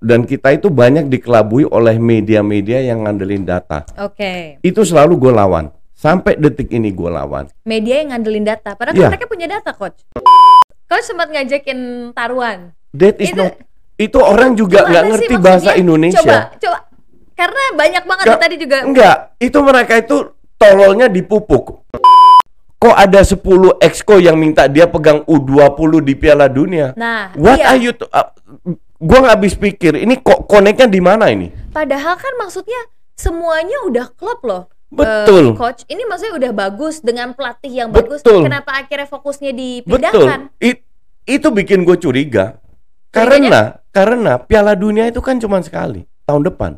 dan kita itu banyak dikelabui oleh media-media yang ngandelin data. Oke. Itu selalu gue lawan. Sampai detik ini gue lawan. Media yang ngandelin data. Padahal kan mereka punya data, coach. Coach sempat ngajakin taruhan. That is Itu- not. Itu orang juga nggak ngerti bahasa Indonesia. Coba, coba. Karena banyak banget Nggak- tadi juga. Enggak, itu mereka itu tololnya dipupuk. Kok ada 10 exco yang minta dia pegang U20 di Piala Dunia? Nah, What iya. are you to- uh, gua nggak habis pikir, ini kok koneknya di mana ini? Padahal kan maksudnya semuanya udah klop loh. Betul. Eh, coach, ini maksudnya udah bagus dengan pelatih yang bagus. Betul. Kenapa akhirnya fokusnya Betul. dipindahkan? It- itu bikin gue curiga. Karena karena Piala Dunia itu kan cuma sekali tahun depan.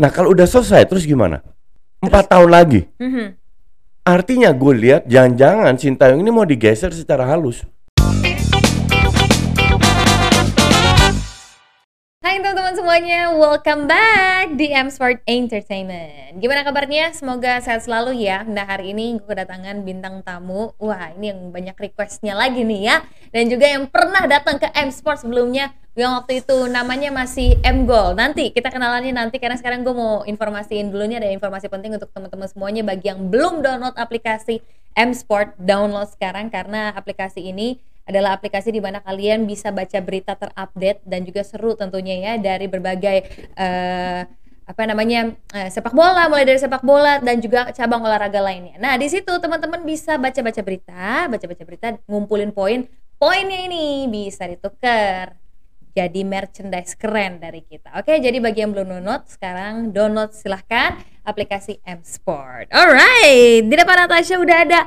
Nah kalau udah selesai terus gimana? Empat tahun lagi. Mhm. Artinya gue lihat jangan-jangan Sintayong ini mau digeser secara halus. Hai teman-teman semuanya, welcome back di M Sport Entertainment. Gimana kabarnya? Semoga sehat selalu ya. Nah hari ini gue kedatangan bintang tamu. Wah ini yang banyak requestnya lagi nih ya. Dan juga yang pernah datang ke M Sport sebelumnya, yang waktu itu namanya masih M Goal. Nanti kita kenalannya nanti karena sekarang gue mau informasiin dulu nih ada informasi penting untuk teman-teman semuanya bagi yang belum download aplikasi M Sport, download sekarang karena aplikasi ini adalah aplikasi di mana kalian bisa baca berita terupdate dan juga seru tentunya ya dari berbagai eh, apa namanya eh, sepak bola mulai dari sepak bola dan juga cabang olahraga lainnya. Nah di situ teman-teman bisa baca-baca berita, baca-baca berita, ngumpulin poin. Poinnya ini bisa ditukar jadi merchandise keren dari kita. Oke, jadi bagi yang belum download sekarang download silahkan aplikasi M Sport. Alright, di depan Natasha udah ada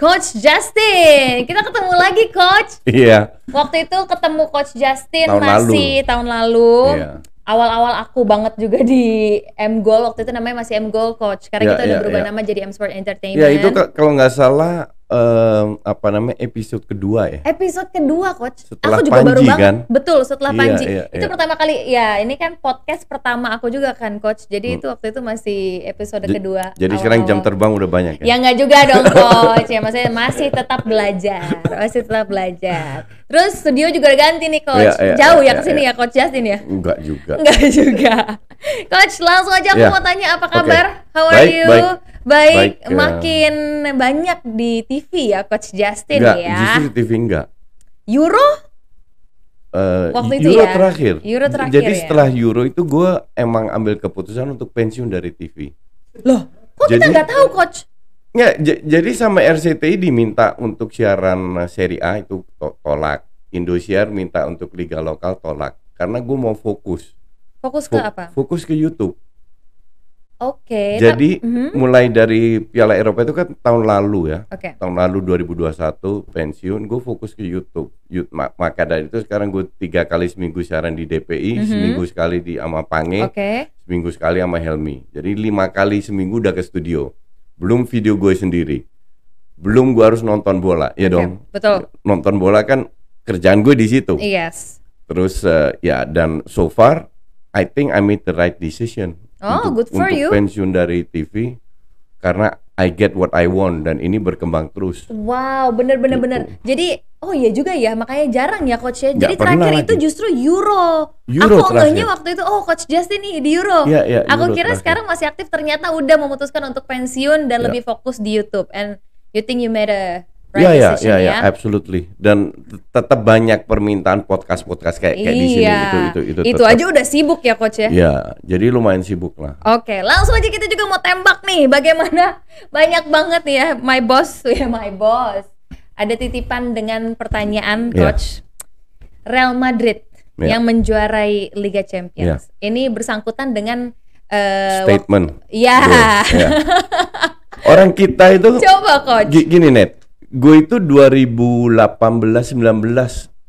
Coach Justin. Kita ketemu lagi Coach. Iya. Waktu itu ketemu Coach Justin Tahun masih tahun lalu. Iya. Awal-awal aku banget juga di M Goal waktu itu namanya masih M Goal Coach karena Iya, kita udah iya, berubah iya. nama jadi M Sport Entertainment. Ya itu kalau nggak salah em, apa namanya episode kedua ya. episode kedua coach Setelah aku juga baru Panji, banget kan? betul setelah Iya, Panji iya, itu iya. pertama kali ya ini kan podcast pertama aku juga kan coach jadi itu waktu itu masih episode J- kedua Hmm. Jadi sekarang jam awal-awal. terbang udah banyak ya. ya nggak juga dong coach ya maksudnya masih tetap belajar masih tetap belajar terus studio juga ganti nih coach Iya, iya, jauh iya, ya ke sini iya. ya coach Justin ya Enggak juga. Enggak juga. Coach, langsung aja aku Ya. mau tanya apa kabar? How are Baik, you? baik. Baik, Baik, ya. makin banyak di TV ya Coach Justin Enggak, ya. justru di TV enggak. Euro? Eh, Waktu itu Euro ya? terakhir. Euro terakhir Jadi ya? setelah Euro itu gue emang ambil keputusan untuk pensiun dari TV. Loh, kok kita Jadi- nggak tahu Coach? Ya, j- jadi sama RCTI diminta untuk siaran eh, Serie A itu to- tolak. Indosiar minta untuk liga lokal tolak. Karena gue mau fokus. Fokus ke Fo- apa? Fokus ke YouTube. Oke. Jadi tap- Mhm. mulai dari Piala Eropa itu kan tahun lalu ya. Oke. Tahun lalu 2021 pensiun, gue fokus ke YouTube. Ma- maka dari itu sekarang gue tiga kali seminggu siaran di DPI, Mhm. seminggu sekali di ama Pange, Oke. seminggu sekali sama Helmi. Jadi lima kali seminggu udah ke studio. Belum video gue sendiri. Belum gue harus nonton bola, ya Oke, dong. betul. Nonton bola kan kerjaan gue di situ. Yes. Terus eh, ya dan so far I think I made the right decision. Oh, good for untuk you. pensiun dari TV karena I get what I want dan ini berkembang terus. Wow, bener-bener Gitu. bener. Jadi, oh iya juga ya, makanya jarang ya coach ya. Jadi pernah terakhir itu lagi. justru Euro. Euro Aku enggaknya waktu itu, oh coach Justin nih di Euro. Iya, iya, Aku Euro kira terakhir. sekarang masih aktif, ternyata udah memutuskan untuk pensiun dan Ya. lebih fokus di YouTube. And you think you made a Iya right ya, decision ya, ya, ya? absolutely. Dan tetap banyak permintaan podcast-podcast kayak kayak di sini Iya. itu itu itu. tetap. aja udah sibuk ya coach ya. Ya, jadi lumayan sibuk lah. Oke, langsung aja kita juga mau tembak nih. Bagaimana banyak banget nih ya, my boss, ya my boss. Ada titipan dengan pertanyaan Iya. coach. Real Madrid Iya. yang menjuarai Liga Champions. Ini bersangkutan dengan wak- Statement. Ya. Tuh, ya. Orang kita itu Coba coach. Gi- gini net, gue itu 2018-19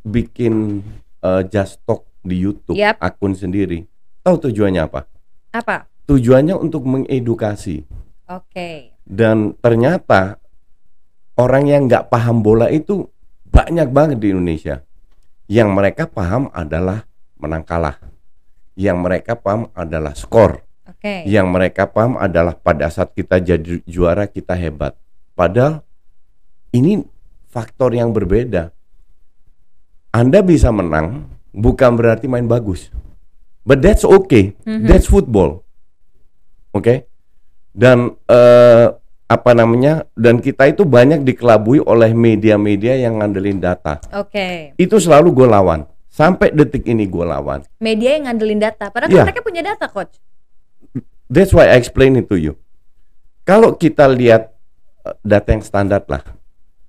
bikin uh, Just Talk di YouTube Yap. akun sendiri. Tahu tujuannya apa? Apa? Tujuannya untuk mengedukasi Oke. dan ternyata orang yang nggak paham bola itu banyak banget di Indonesia. Yang mereka paham adalah menang kalah. Yang mereka paham adalah skor. Oke. Yang mereka paham adalah pada saat kita jadi juara kita hebat. Padahal ini faktor yang berbeda. Anda bisa menang bukan berarti main bagus. But that's okay. Mhm. That's football. Oke. Dan eh, apa namanya? Dan kita itu banyak dikelabui oleh media-media yang ngandelin data. Oke. Itu selalu gue lawan. Sampai detik ini gue lawan. Media yang ngandelin data. Padahal kan mereka punya data, coach. That's why I explain it to you. Kalau kita lihat eh, data yang standar lah,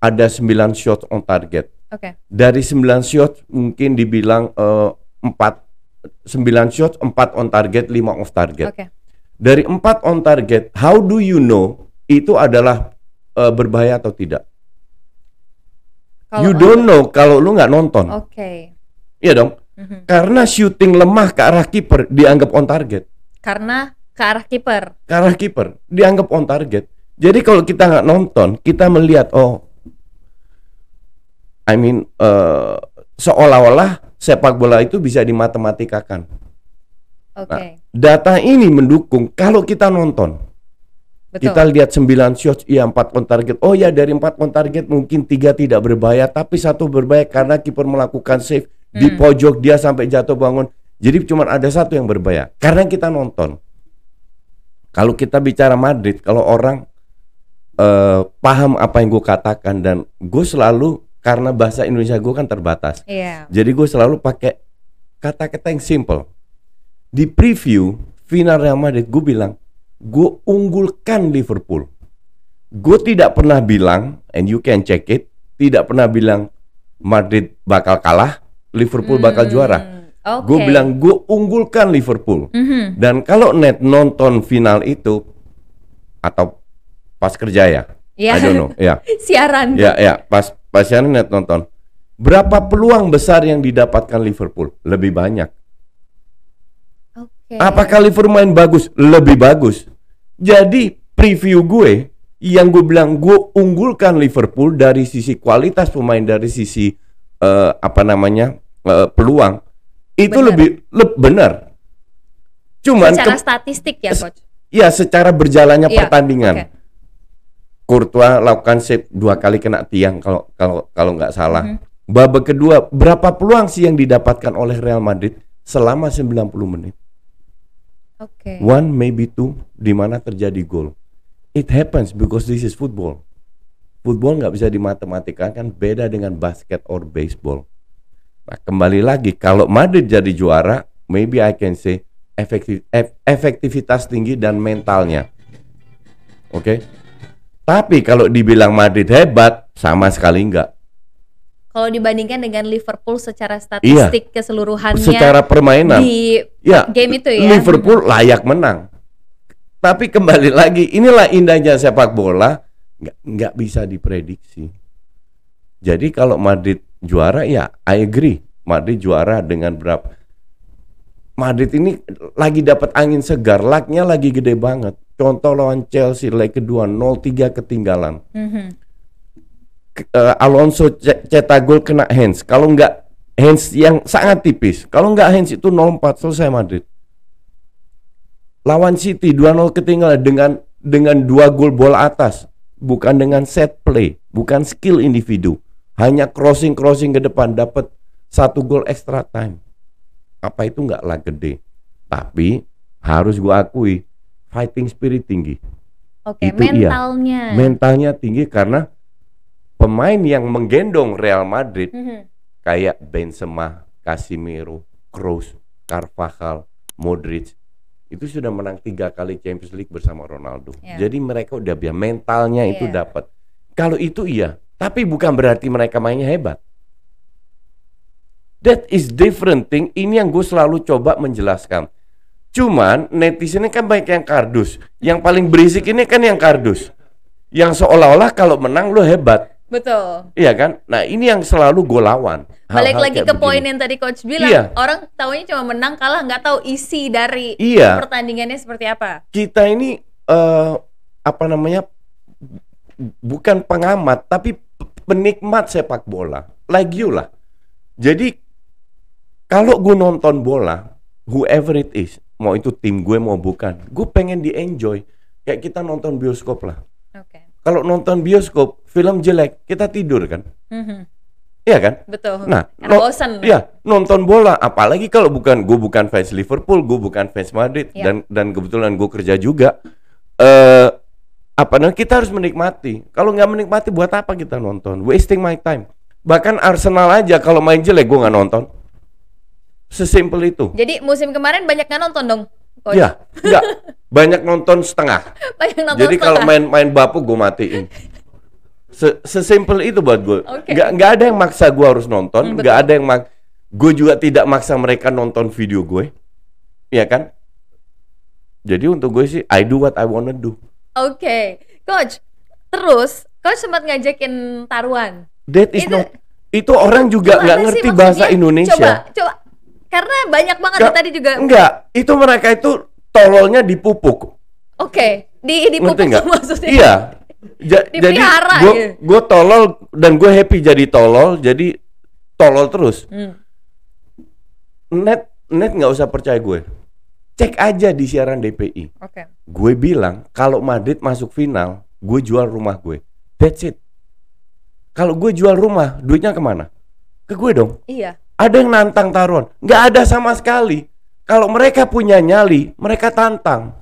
ada 9 shot on target. Oke. Dari 9 shot mungkin dibilang eh, 4 9 shot, 4 on target, 5 off target. Oke. Dari 4 on target, how do you know itu adalah eh, berbahaya atau tidak? Kalau you on- don't know kalau lu nggak nonton. Oke. Iya dong. Mhm. Karena shooting lemah ke arah kiper dianggap on target. Karena ke arah kiper. ke arah kiper dianggap on target. Jadi kalau kita nggak nonton, kita melihat oh, I mean eh, seolah-olah sepak bola itu bisa dimatematikkan. Oke. Nah, data ini mendukung kalau kita nonton. Betul. Kita lihat 9 shots, iya 4 on target. Oh ya dari 4 on target mungkin tiga tidak berbahaya, tapi satu berbahaya karena kiper melakukan save di Hmm. pojok dia sampai jatuh bangun. Jadi cuma ada satu yang berbahaya karena kita nonton. Kalau kita bicara Madrid, kalau orang eh, paham apa yang gue katakan dan gue selalu karena bahasa Indonesia gue kan terbatas. Iya. Jadi gue selalu pakai kata-kata yang simple. Di preview final Real Madrid gue bilang gue unggulkan Liverpool. Gue tidak pernah bilang, and you can check it, tidak pernah bilang Madrid bakal kalah, Liverpool bakal Hmm, juara. Oke. Gue bilang gue unggulkan Liverpool. Mhm. Dan kalau net nonton final itu atau pas kerja ya, Iya. I don't know, ya. Siaran. Ya, ya, pas yang net nonton. Berapa peluang besar yang didapatkan Liverpool? Lebih banyak. Oke. Apakah Liverpool main bagus? Lebih bagus. Jadi preview gue yang gue bilang gue unggulkan Liverpool dari sisi kualitas pemain dari sisi eh, apa namanya eh, peluang itu Benar. lebih leb- benar. Cuman Secara ke- statistik ya, coach. ya secara berjalannya Iya, pertandingan. oke. Courtois lakukan save dua kali kena tiang kalau kalau kalau nggak salah. Mhm. Babak kedua berapa peluang sih yang didapatkan oleh Real Madrid selama 90 menit? Oke. One maybe two di mana terjadi gol. It happens because this is football. Football nggak bisa dimatematikkan beda dengan basket or baseball. Nah kembali lagi kalau Madrid jadi juara, maybe I can say efektif, ef- efektivitas tinggi dan mentalnya. Oke. Tapi kalau dibilang Madrid hebat, sama sekali enggak. Kalau dibandingkan dengan Liverpool secara statistik keseluruhannya Iya. Secara permainan, di ya game itu ya. Liverpool layak menang. Tapi kembali lagi, inilah indahnya sepak bola, nggak nggak bisa diprediksi. Jadi kalau Madrid juara ya, I agree. Madrid juara dengan berapa? Madrid ini lagi dapat angin segar, lucknya lagi gede banget. Contoh lawan Chelsea leg kedua 0-3 ketinggalan. Mhm. K- eh, Alonso ce- cetak gol kena hands. Kalau nggak hands yang sangat tipis. Kalau nggak hands itu 0-4 selesai Madrid. Lawan City 2-0 ketinggalan dengan dengan dua gol bola atas, bukan dengan set play, bukan skill individu. Hanya crossing crossing ke depan dapat satu gol extra time. Apa itu nggak lah gede? Tapi harus gua akui fighting spirit tinggi. Oke, Itu iya. mentalnya. Mentalnya tinggi karena pemain yang menggendong Real Madrid Mhm. kayak Benzema, Casemiro, Kroos, Carvajal, Modric itu sudah menang tiga kali Champions League bersama Ronaldo. Ya. Jadi mereka udah biar mentalnya itu Iya. dapat. Kalau itu iya, tapi bukan berarti mereka mainnya hebat. That is different thing. Ini yang gue selalu coba menjelaskan. Cuman netizen ini kan baik yang kardus. Yang paling berisik ini kan yang kardus. Yang seolah-olah kalau menang lo hebat. Betul. Iya kan? Nah ini yang selalu gue lawan. Balik lagi ke poin yang tadi coach bilang, Iya. orang taunya cuma menang kalah nggak tahu isi dari Iya. pertandingannya seperti apa. Kita ini eh, apa namanya? Bukan pengamat, tapi penikmat sepak bola. Like you lah. Jadi kalau gue nonton bola, whoever it is, mau itu tim gue mau bukan, gue pengen di enjoy. Kayak kita nonton bioskop lah. Oke. Kalau nonton bioskop, film jelek, kita tidur kan? Mhm. Iya kan? Betul. Nah, Karena no- bosan. Iya, nonton bola, apalagi kalau bukan gue bukan fans Liverpool, gue bukan fans Madrid Iya. dan dan kebetulan gue kerja juga. Eh apa namanya kita harus menikmati. Kalau nggak menikmati buat apa kita nonton? Wasting my time. Bahkan Arsenal aja kalau main jelek gue nggak nonton. Sesimpel itu. Jadi musim kemarin banyak nggak nonton dong? Coach? Iya, nggak banyak nonton setengah. Banyak nonton Jadi kalau setengah. main main bapu gue matiin. Se- Sesimpel itu buat gue. Nggak nggak ada yang maksa gue harus nonton. Hmm, Nggak ada yang mak. Gue juga tidak maksa mereka nonton video gue. Iya kan? Jadi untuk gue sih, I do what I wanna do. Oke, coach. Terus, coach sempat ngajakin taruhan. That is Itu- not. Itu orang juga nggak ngerti bahasa Indonesia. Coba, coba. Karena banyak banget Nggak- tadi juga. Enggak, itu mereka itu tololnya dipupuk. Oke, di di Ngerti pupuk nggak? tuh maksudnya. Iya. Ja- jadi gue gitu. gue tolol dan gue happy jadi tolol, jadi tolol terus. Hmm. Net net nggak usah percaya gue. Cek aja di siaran DPI. Oke. Gue bilang kalau Madrid masuk final, gue jual rumah gue. That's it. Kalau gue jual rumah, duitnya ke mana? Ke gue dong. Iya. Ada yang nantang taruhan? Nggak ada sama sekali. Kalau mereka punya nyali, mereka tantang.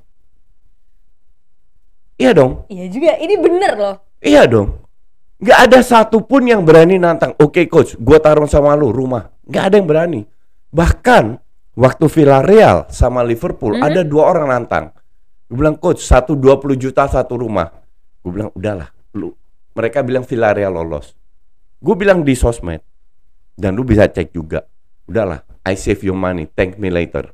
Iya dong. Iya juga. Ini bener loh. Iya dong. Nggak ada satupun yang berani nantang. Oke coach, gue taruh sama lu rumah. Nggak ada yang berani. Bahkan waktu Villarreal sama Liverpool Mhm. ada dua orang nantang. Gue bilang coach satu 20 juta satu rumah. Gue bilang udahlah lu. Mereka bilang Villarreal lolos. Gue bilang di sosmed dan lu bisa cek juga. Udahlah, I save your money, thank me later.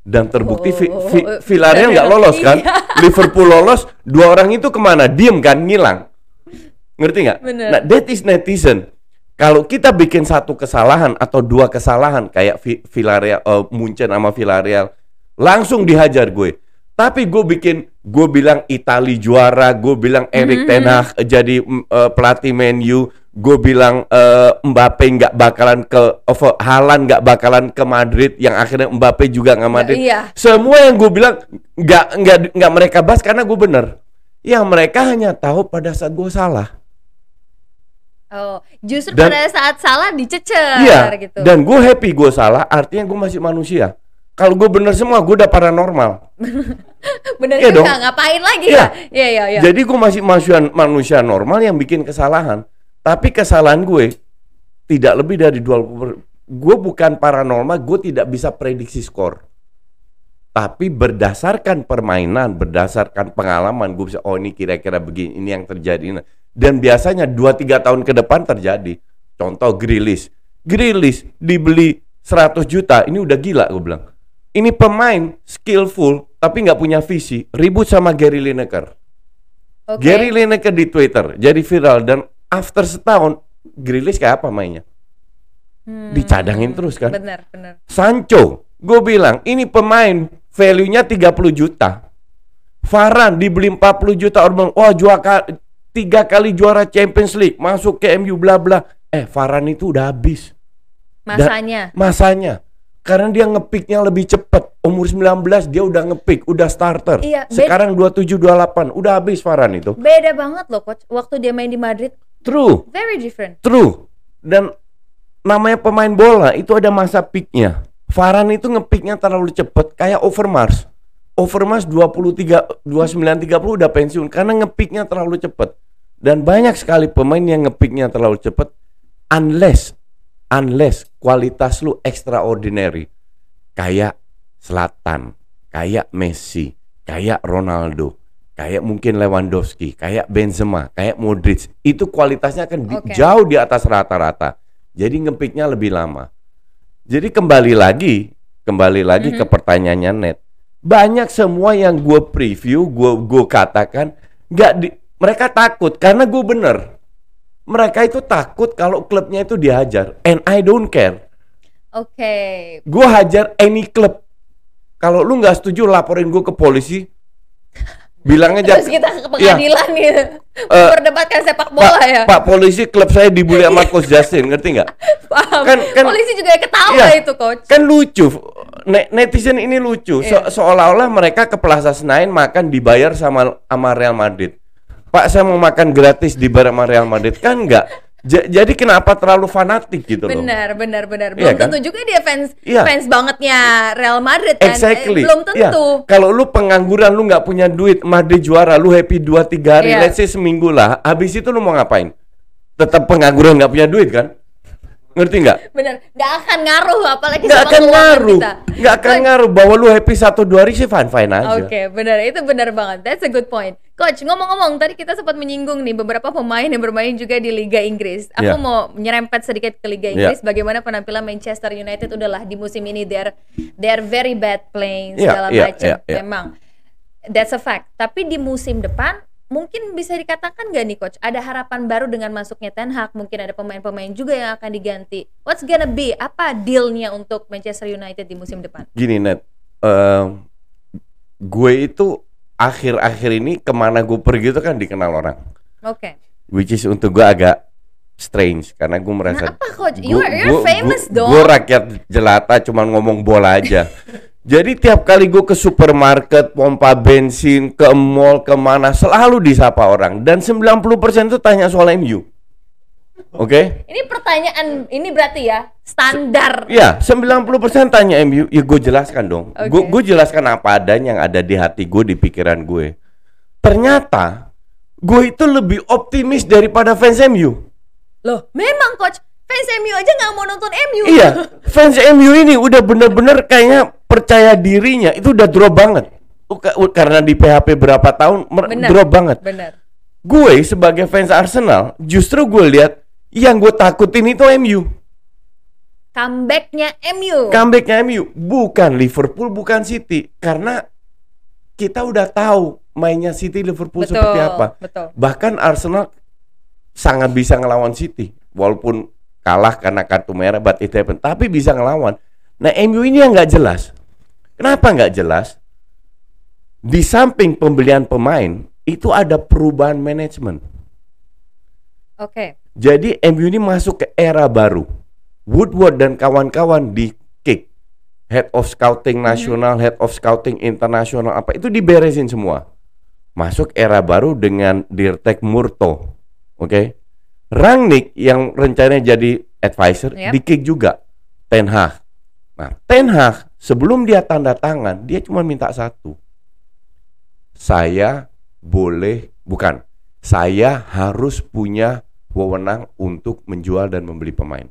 Dan terbukti Vi- Oh, Vi- oh, Villarreal nggak lolos kan? Iya. Liverpool lolos, dua orang itu ke mana? Diem kan, ngilang. Ngerti nggak? Nah, that is netizen. Kalau kita bikin satu kesalahan atau dua kesalahan kayak Vi- Villarreal, eh, Munchen sama Villarreal, langsung dihajar gue. Tapi gue bikin, gue bilang Itali juara, gue bilang Erik Mhm. Ten Hag jadi mm, eh, pelatih Man U, gue bilang eh, Mbappe nggak bakalan ke, of- Haaland nggak bakalan ke Madrid, yang akhirnya Mbappe juga nggak Madrid. Iya. Semua yang gue bilang nggak nggak nggak mereka bahas karena gue bener. Yang mereka hanya tahu pada saat gue salah. Oh, justru Dan- pada saat salah dicecer Iya. gitu. Dan gue happy gue salah, artinya gue masih manusia. Kalau gue bener semua, gue udah paranormal. Bener Iya juga, dong. ngapain lagi Iya. ya? Iya, iya, iya. Jadi gue masih manusia, manusia normal yang bikin kesalahan. Tapi kesalahan gue tidak lebih dari 20 Gue bukan paranormal, gue tidak bisa prediksi skor. Tapi berdasarkan permainan, berdasarkan pengalaman, gue bisa, oh ini kira-kira begini, ini yang terjadi. Dan biasanya 2-3 tahun ke depan terjadi. Contoh Grilis. Grilis dibeli 100 juta, ini udah gila gue bilang. Ini pemain skillful, tapi nggak punya visi. Ribut sama Gary Lineker. Oke. Gary Lineker di Twitter jadi viral dan after setahun Grealish kayak apa mainnya? Hmm, Dicadangin terus kan? Bener, bener. Sancho, gue bilang ini pemain value-nya 30 juta. Varane dibeli 40 juta orang bilang, wah juara tiga kali juara Champions League, masuk ke MU bla bla. Eh, Varane itu udah habis Masanya. masanya. Karena dia ngepiknya lebih cepat. Umur 19 dia udah ngepik, udah starter. Iya, Sekarang 27 28, udah habis Varane itu. Beda banget loh coach waktu dia main di Madrid. True. Very different. True. Dan namanya pemain bola itu ada masa peaknya. Varane itu ngepiknya terlalu cepet kayak Overmars. Overmars 23 29 30 udah pensiun karena ngepiknya terlalu cepet. Dan banyak sekali pemain yang ngepiknya terlalu cepet unless unless kualitas lu extraordinary. Kayak Selatan, kayak Messi, kayak Ronaldo, kayak mungkin Lewandowski, kayak Benzema, kayak Modric. Itu kualitasnya akan di- jauh di atas rata-rata. Jadi ngepiknya lebih lama. Jadi kembali lagi, kembali lagi ke pertanyaannya net. Banyak semua yang gue preview, gue gue katakan nggak di, mereka takut karena gue bener. Mereka itu takut kalau klubnya itu dihajar, and I don't care. Oke. Gue hajar any klub. Kalau lu nggak setuju, laporin gue ke polisi. Bilang aja. Terus kita ke Iya. pengadilan gitu. Eh, Memperdebatkan sepak bola Pak, ya. Pak polisi klub saya dibully sama Coach Justin, ngerti nggak? Kan- kan- Polisi juga ketawa Iya. itu coach. Kan lucu. Ne- netizen ini lucu. Iya. seolah-olah mereka ke Plaza Senayan makan dibayar sama sama Real Madrid. Pak saya mau makan gratis di bar sama Real Madrid kan enggak. Ja- jadi kenapa terlalu fanatik gitu loh? Benar, benar, benar. Iya Belum kan? tentu juga dia fans Iya. fans bangetnya Real Madrid kan. Eh, Exactly. belum Iya. tentu. Kalau lu pengangguran, lu nggak punya duit, Madrid juara, lu happy 2 3 hari, Iya. let's say seminggu lah. Habis itu lu mau ngapain? Tetap pengangguran nggak punya duit kan? Ngerti nggak? Benar, nggak akan ngaruh apalagi Nggak sama akan ngaruh. kita. Nggak akan ngaruh. Bahwa lu happy satu dua hari sih fine fine aja. Oke, benar. Itu benar banget. That's a good point. Coach, ngomong-ngomong, tadi kita sempat menyinggung nih beberapa pemain yang bermain juga di Liga Inggris. Aku Iya. mau nyerempet sedikit ke Liga Iya. Inggris. Bagaimana penampilan Manchester United udahlah di musim ini they're they're very bad playing Iya, segala iya, macam. iya, iya. Memang that's a fact. Tapi di musim depan mungkin bisa dikatakan gak nih coach ada harapan baru dengan masuknya Ten Hag mungkin ada pemain-pemain juga yang akan diganti what's gonna be apa dealnya untuk Manchester United di musim depan Gini net, eh, gue itu akhir-akhir ini ke mana gue pergi itu kan dikenal orang. oke Which is untuk gue agak strange karena gue merasa Nah, apa, Coach? You're- you're famous dong. Gue rakyat jelata cuman ngomong bola aja. Jadi tiap kali gue ke supermarket, pompa bensin, ke mall, ke mana selalu disapa orang dan 90% itu tanya soal MU. Oke? Ini pertanyaan ini berarti ya standar. Ya, 90% tanya MU, ya gue jelaskan dong. Oke. Gue gue jelaskan apa adanya yang ada di hati gue, di pikiran gue. Ternyata gue itu lebih optimis daripada fans MU. Loh, memang coach fans MU aja nggak mau nonton MU. Iya, fans MU ini udah bener-bener kayaknya percaya dirinya itu udah drop banget. Karena di PHP berapa tahun Benar. drop banget. Benar. Gue sebagai fans Arsenal justru gue lihat yang gue takutin itu MU. Comebacknya MU. Comebacknya MU bukan Liverpool, bukan City karena kita udah tahu mainnya City Liverpool betul, seperti apa. Betul. Bahkan Arsenal sangat bisa ngelawan City walaupun kalah karena kartu merah but it happened. tapi bisa ngelawan. Nah, MU ini yang nggak jelas. Kenapa nggak jelas? Di samping pembelian pemain itu ada perubahan manajemen. Oke. Jadi MU ini masuk ke era baru. Woodward dan kawan-kawan di kick. Head of scouting nasional, head of scouting internasional apa itu diberesin semua. Masuk era baru dengan Dirtek Murto. Oke. Rangnick yang rencananya jadi advisor Yep. di kick juga. Ten Hag. Nah, Ten Hag sebelum dia tanda tangan, dia cuma minta satu. Saya boleh bukan. Saya harus punya wewenang untuk menjual dan membeli pemain.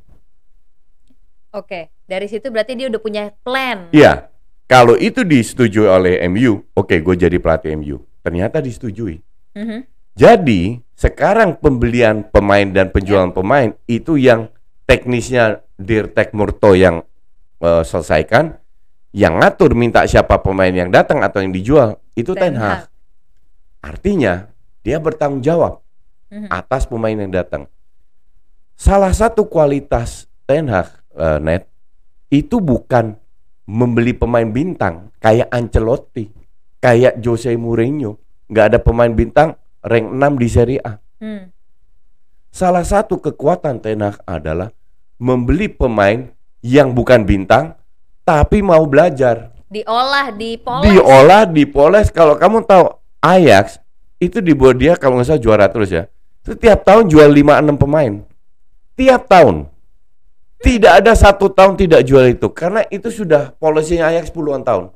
Oke. Dari situ berarti dia udah punya plan. Iya. Kalau itu disetujui oleh MU, oke gue jadi pelatih MU. Ternyata disetujui. Mhm. Jadi sekarang pembelian pemain dan penjualan pemain itu yang teknisnya Dirtek Murto yang eh, selesaikan, yang ngatur minta siapa pemain yang datang atau yang dijual itu Ten Hag. Artinya dia bertanggung jawab Mhm. atas pemain yang datang. Salah satu kualitas Ten Hag eh, net itu bukan membeli pemain bintang kayak Ancelotti, kayak Jose Mourinho, nggak ada pemain bintang rank 6 di Serie A. Hmm. Salah satu kekuatan Ten Hag adalah membeli pemain yang bukan bintang tapi mau belajar. Diolah, dipoles. Diolah, dipoles. Kalau kamu tahu Ajax itu dibuat dia kalau nggak salah juara terus ya. Setiap tahun jual 5-6 pemain. Tiap tahun. Tidak ada satu tahun tidak jual itu karena itu sudah polisinya Ajax puluhan tahun.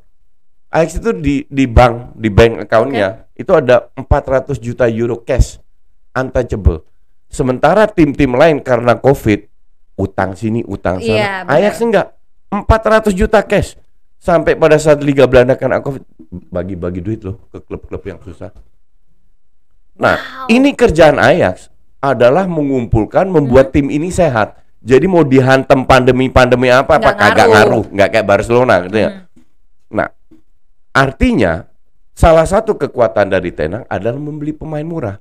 Ajax itu di di bank di bank accountnya itu ada 400 juta euro cash untouchable. Sementara tim-tim lain karena covid utang sini utang sana. Iya, benar. Ajax enggak 400 juta cash sampai pada saat Liga Belanda kena covid bagi-bagi duit loh ke klub-klub yang susah. Nah, Wow. ini kerjaan Ajax adalah mengumpulkan, membuat tim ini sehat. Jadi mau dihantam pandemi-pandemi apa apa kagak ngaruh. ngaruh, nggak kayak Barcelona gitu ya. Hmm. Nah, artinya salah satu kekuatan dari Tenang adalah membeli pemain murah.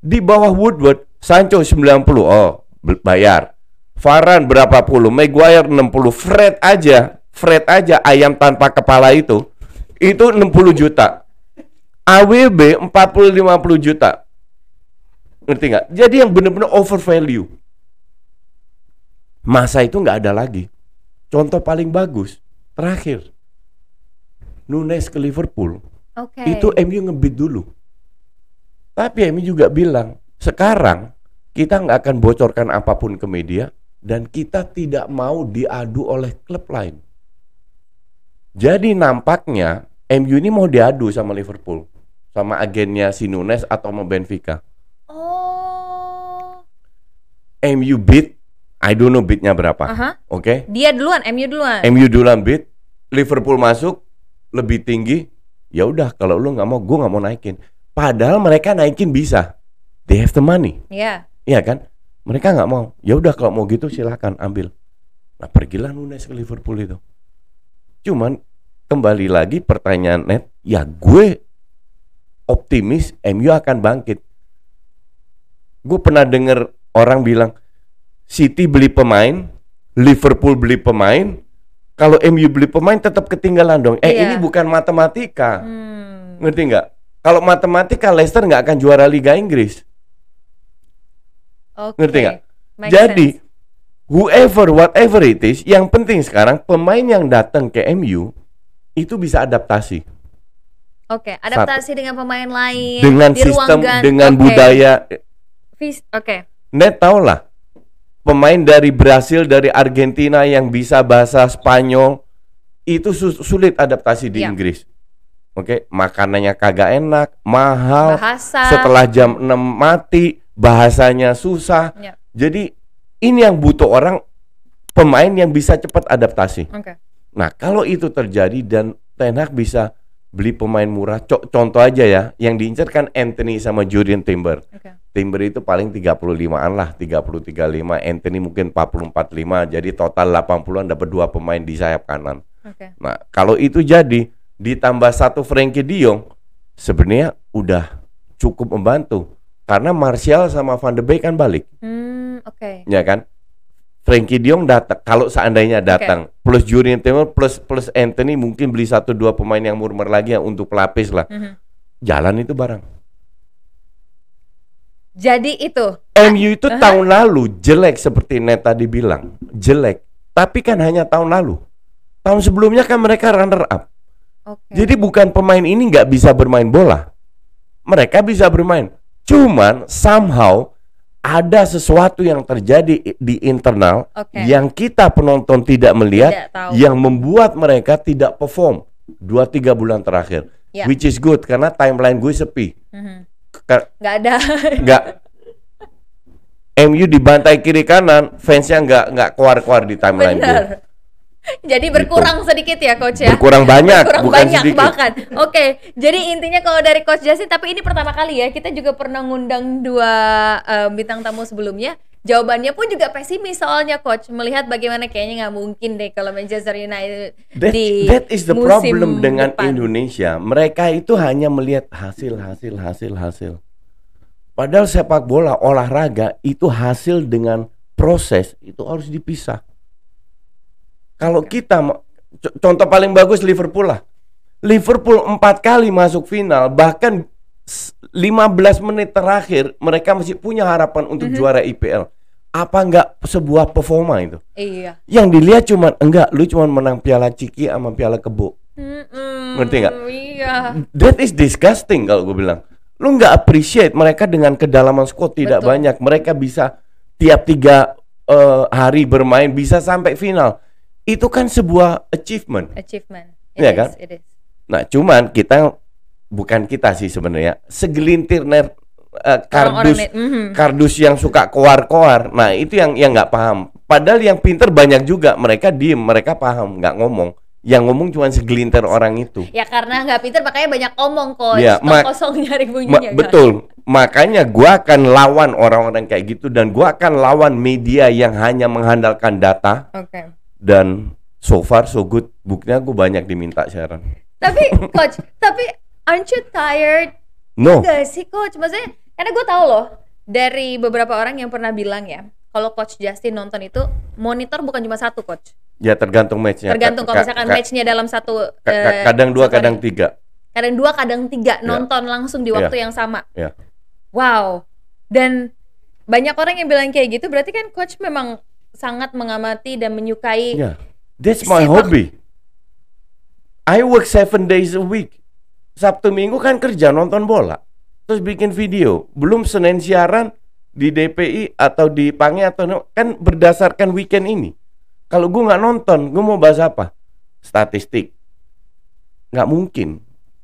Di bawah Woodward, Sancho 90, oh bayar. Varane berapa puluh, Maguire 60, Fred aja, Fred aja ayam tanpa kepala itu, itu 60 juta. AWB 40-50 juta. Ngerti nggak? Jadi yang benar-benar over value. Masa itu nggak ada lagi. Contoh paling bagus, terakhir. Nunes ke Liverpool. Oke. Itu MU ngebid dulu. Tapi MU juga bilang, sekarang kita nggak akan bocorkan apa pun ke media dan kita tidak mau diadu oleh klub lain. Jadi nampaknya MU ini mau diadu sama Liverpool, sama agennya si Nunes atau sama Benfica. Oh. MU beat, I don't know beatnya berapa, Aha. oke? Dia duluan, MU duluan. MU duluan beat, Liverpool masuk lebih tinggi. Ya udah, kalau lu nggak mau, gue nggak mau naikin. Padahal mereka naikin bisa, they have the money. Iya. Iya kan? Mereka nggak mau. Ya udah kalau mau gitu silahkan ambil. Nah pergilah Nunes ke Liverpool itu. Cuman kembali lagi pertanyaan net, ya gue optimis MU akan bangkit. Gue pernah dengar orang bilang City beli pemain, Liverpool beli pemain, kalau MU beli pemain tetap ketinggalan dong. Eh Iya. ini bukan matematika, Hmm. ngerti nggak? Kalau matematika Leicester nggak akan juara Liga Inggris. Oke. Ngerti nggak? Jadi sense. whoever whatever it is, yang penting sekarang pemain yang datang ke MU itu bisa adaptasi Oke, adaptasi dengan pemain lain dengan di sistem, gan- dengan oke. budaya. Oke. Net tau lah, pemain dari Brasil, dari Argentina yang bisa bahasa Spanyol itu su- sulit adaptasi di Iya. Inggris. Oke, makanannya kagak enak, mahal. Bahasa. Setelah jam 6 mati, bahasanya susah. Ya. Jadi ini yang butuh orang pemain yang bisa cepat adaptasi. Oke. Nah, kalau itu terjadi dan Ten Hag bisa beli pemain murah, co- contoh aja ya, yang diincar kan Anthony sama Julian Timber. Oke. Timber itu paling 35-an lah, 30-35, Anthony mungkin 40-45, jadi total 80-an dapat dua pemain di sayap kanan. Oke. Nah, kalau itu jadi ditambah satu Frankie De Jong, sebenarnya udah cukup membantu. Karena Martial sama Van de Beek kan balik, Hmm, oke. ya kan? Frankie De Jong datang, kalau seandainya datang, plus Julian Timber plus plus Anthony mungkin beli satu dua pemain yang murmer lagi yang untuk pelapis lah. Mhm. Jalan itu barang. Jadi itu. MU itu tahun lalu jelek seperti Net tadi bilang, jelek. Tapi kan hanya tahun lalu. Tahun sebelumnya kan mereka runner up. Oke. Jadi bukan pemain ini nggak bisa bermain bola. Mereka bisa bermain. Cuman somehow ada sesuatu yang terjadi di internal Oke. yang kita penonton tidak melihat, Tidak tahu. yang membuat mereka tidak perform dua tiga bulan terakhir. Ya. Which is good karena timeline gue sepi. Mhm. Ka- Nggak ada. nggak MU dibantai kiri kanan, fansnya nggak nggak keluar-keluar di timeline gue. Benar. Jadi berkurang sedikit ya coach ya. Berkurang banyak, Berkurang bukan banyak sedikit. bahkan. Oke, jadi intinya kalau dari coach Justin tapi ini pertama kali ya, kita juga pernah ngundang dua eh, bintang tamu sebelumnya. Jawabannya pun juga pesimis soalnya coach melihat bagaimana kayaknya nggak mungkin deh kalau Manchester United That, di that is the musim problem dengan depan. Indonesia. Mereka itu hanya melihat hasil, hasil, hasil, hasil. Padahal sepak bola olahraga itu hasil dengan proses itu harus dipisah. Kalau kita ma- co- contoh paling bagus Liverpool lah. Liverpool empat kali masuk final, bahkan 15 menit terakhir mereka masih punya harapan untuk juara IPL. Apa enggak sebuah performa itu? Iya. Yang dilihat cuman enggak, lu cuman menang piala Ciki sama piala Kebo. Mm-mm, Ngerti nggak? Iya. That is disgusting kalau gue bilang. Lu nggak appreciate mereka dengan kedalaman squad tidak Betul. banyak. Mereka bisa tiap tiga eh, hari bermain bisa sampai final. Itu kan sebuah achievement. Achievement. Iya is, kan? it is. Nah, cuman kita bukan kita sih sebenarnya. Segelintir ner, eh, kardus Orang-orang net- mhm. kardus yang suka koar-koar. Nah, itu yang yang nggak paham. Padahal yang pinter banyak juga. Mereka diem, mereka paham, nggak ngomong. Yang ngomong cuma segelintir orang itu. Ya karena nggak pinter makanya banyak omong Tong mak- kosong nyari Ma- bunyinya. kan? betul. Makanya gua akan lawan orang-orang kayak gitu dan gua akan lawan media yang hanya mengandalkan data Oke. dan so far so good. Buktinya gue banyak diminta siaran. Tapi coach, tapi aren't you tired? No. Gak sih coach? Maksudnya karena gue tahu loh dari beberapa orang yang pernah bilang ya, kalau coach Justin nonton itu monitor bukan cuma satu coach. Ya tergantung matchnya. Tergantung Ka- kalau ka- misalkan ka- matchnya dalam satu ka- ka- eh, kadang dua, satu kadang hari. tiga. kadang dua, kadang tiga nonton langsung di waktu Ya. yang sama. Ya. Wow. Dan banyak orang yang bilang kayak gitu, berarti kan coach memang sangat mengamati dan menyukai Ya. That's my Sepak- hobby. I work seven days a week. Sabtu Minggu kan kerja nonton bola. Terus bikin video. Belum Senin siaran, di DPI atau di Pange atau kan berdasarkan weekend ini. Kalau gue nggak nonton, gue mau bahas apa? Statistik. Nggak mungkin.